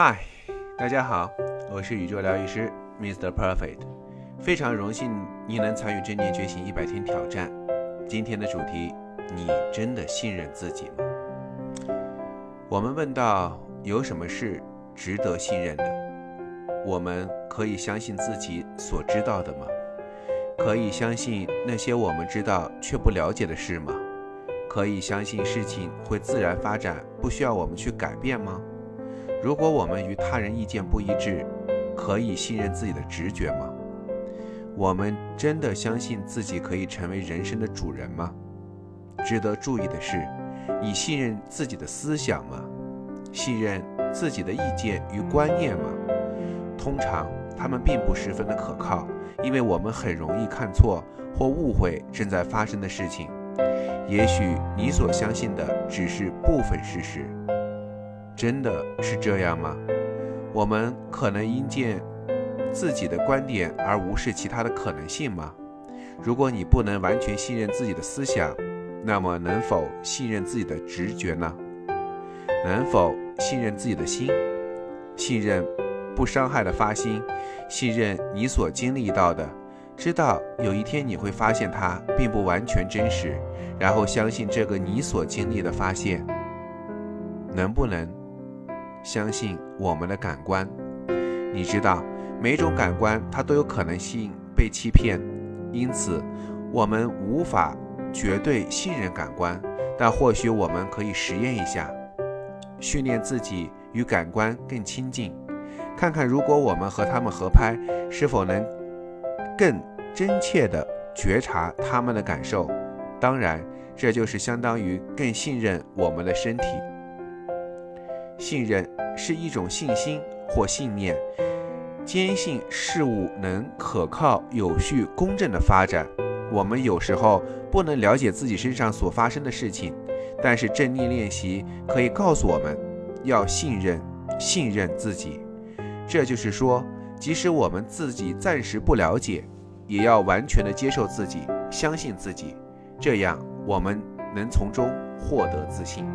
嗨，大家好，我是宇宙疗愈师 Mr. Perfect，非常荣幸你能参与正念觉醒一百天挑战。今天的主题，你真的信任自己吗？我们问到，有什么是值得信任的？我们可以相信自己所知道的吗？可以相信那些我们知道却不了解的事吗？可以相信事情会自然发展，不需要我们去改变吗？如果我们与他人意见不一致，可以信任自己的直觉吗？我们真的相信自己可以成为人生的主人吗？值得注意的是，你信任自己的思想吗？信任自己的意见与观念吗？通常，他们并不十分的可靠，因为我们很容易看错或误会正在发生的事情。也许你所相信的只是部分事实。真的是这样吗？我们可能因见自己的观点而无视其他的可能性吗？如果你不能完全信任自己的思想，那么能否信任自己的直觉呢？能否信任自己的心？信任不伤害的发心，信任你所经历到的，知道有一天你会发现它并不完全真实，然后相信这个你所经历的发现，能不能？相信我们的感官，你知道，每种感官它都有可能性被欺骗，因此我们无法绝对信任感官，但或许我们可以实验一下，训练自己与感官更亲近，看看如果我们和他们合拍，是否能更真切地觉察他们的感受。当然，这就是相当于更信任我们的身体。信任是一种信心或信念，坚信事物能可靠、有序、公正的发展。我们有时候不能了解自己身上所发生的事情，但是正念练习可以告诉我们，要信任、信任自己。这就是说，即使我们自己暂时不了解，也要完全的接受自己，相信自己，这样我们能从中获得自信。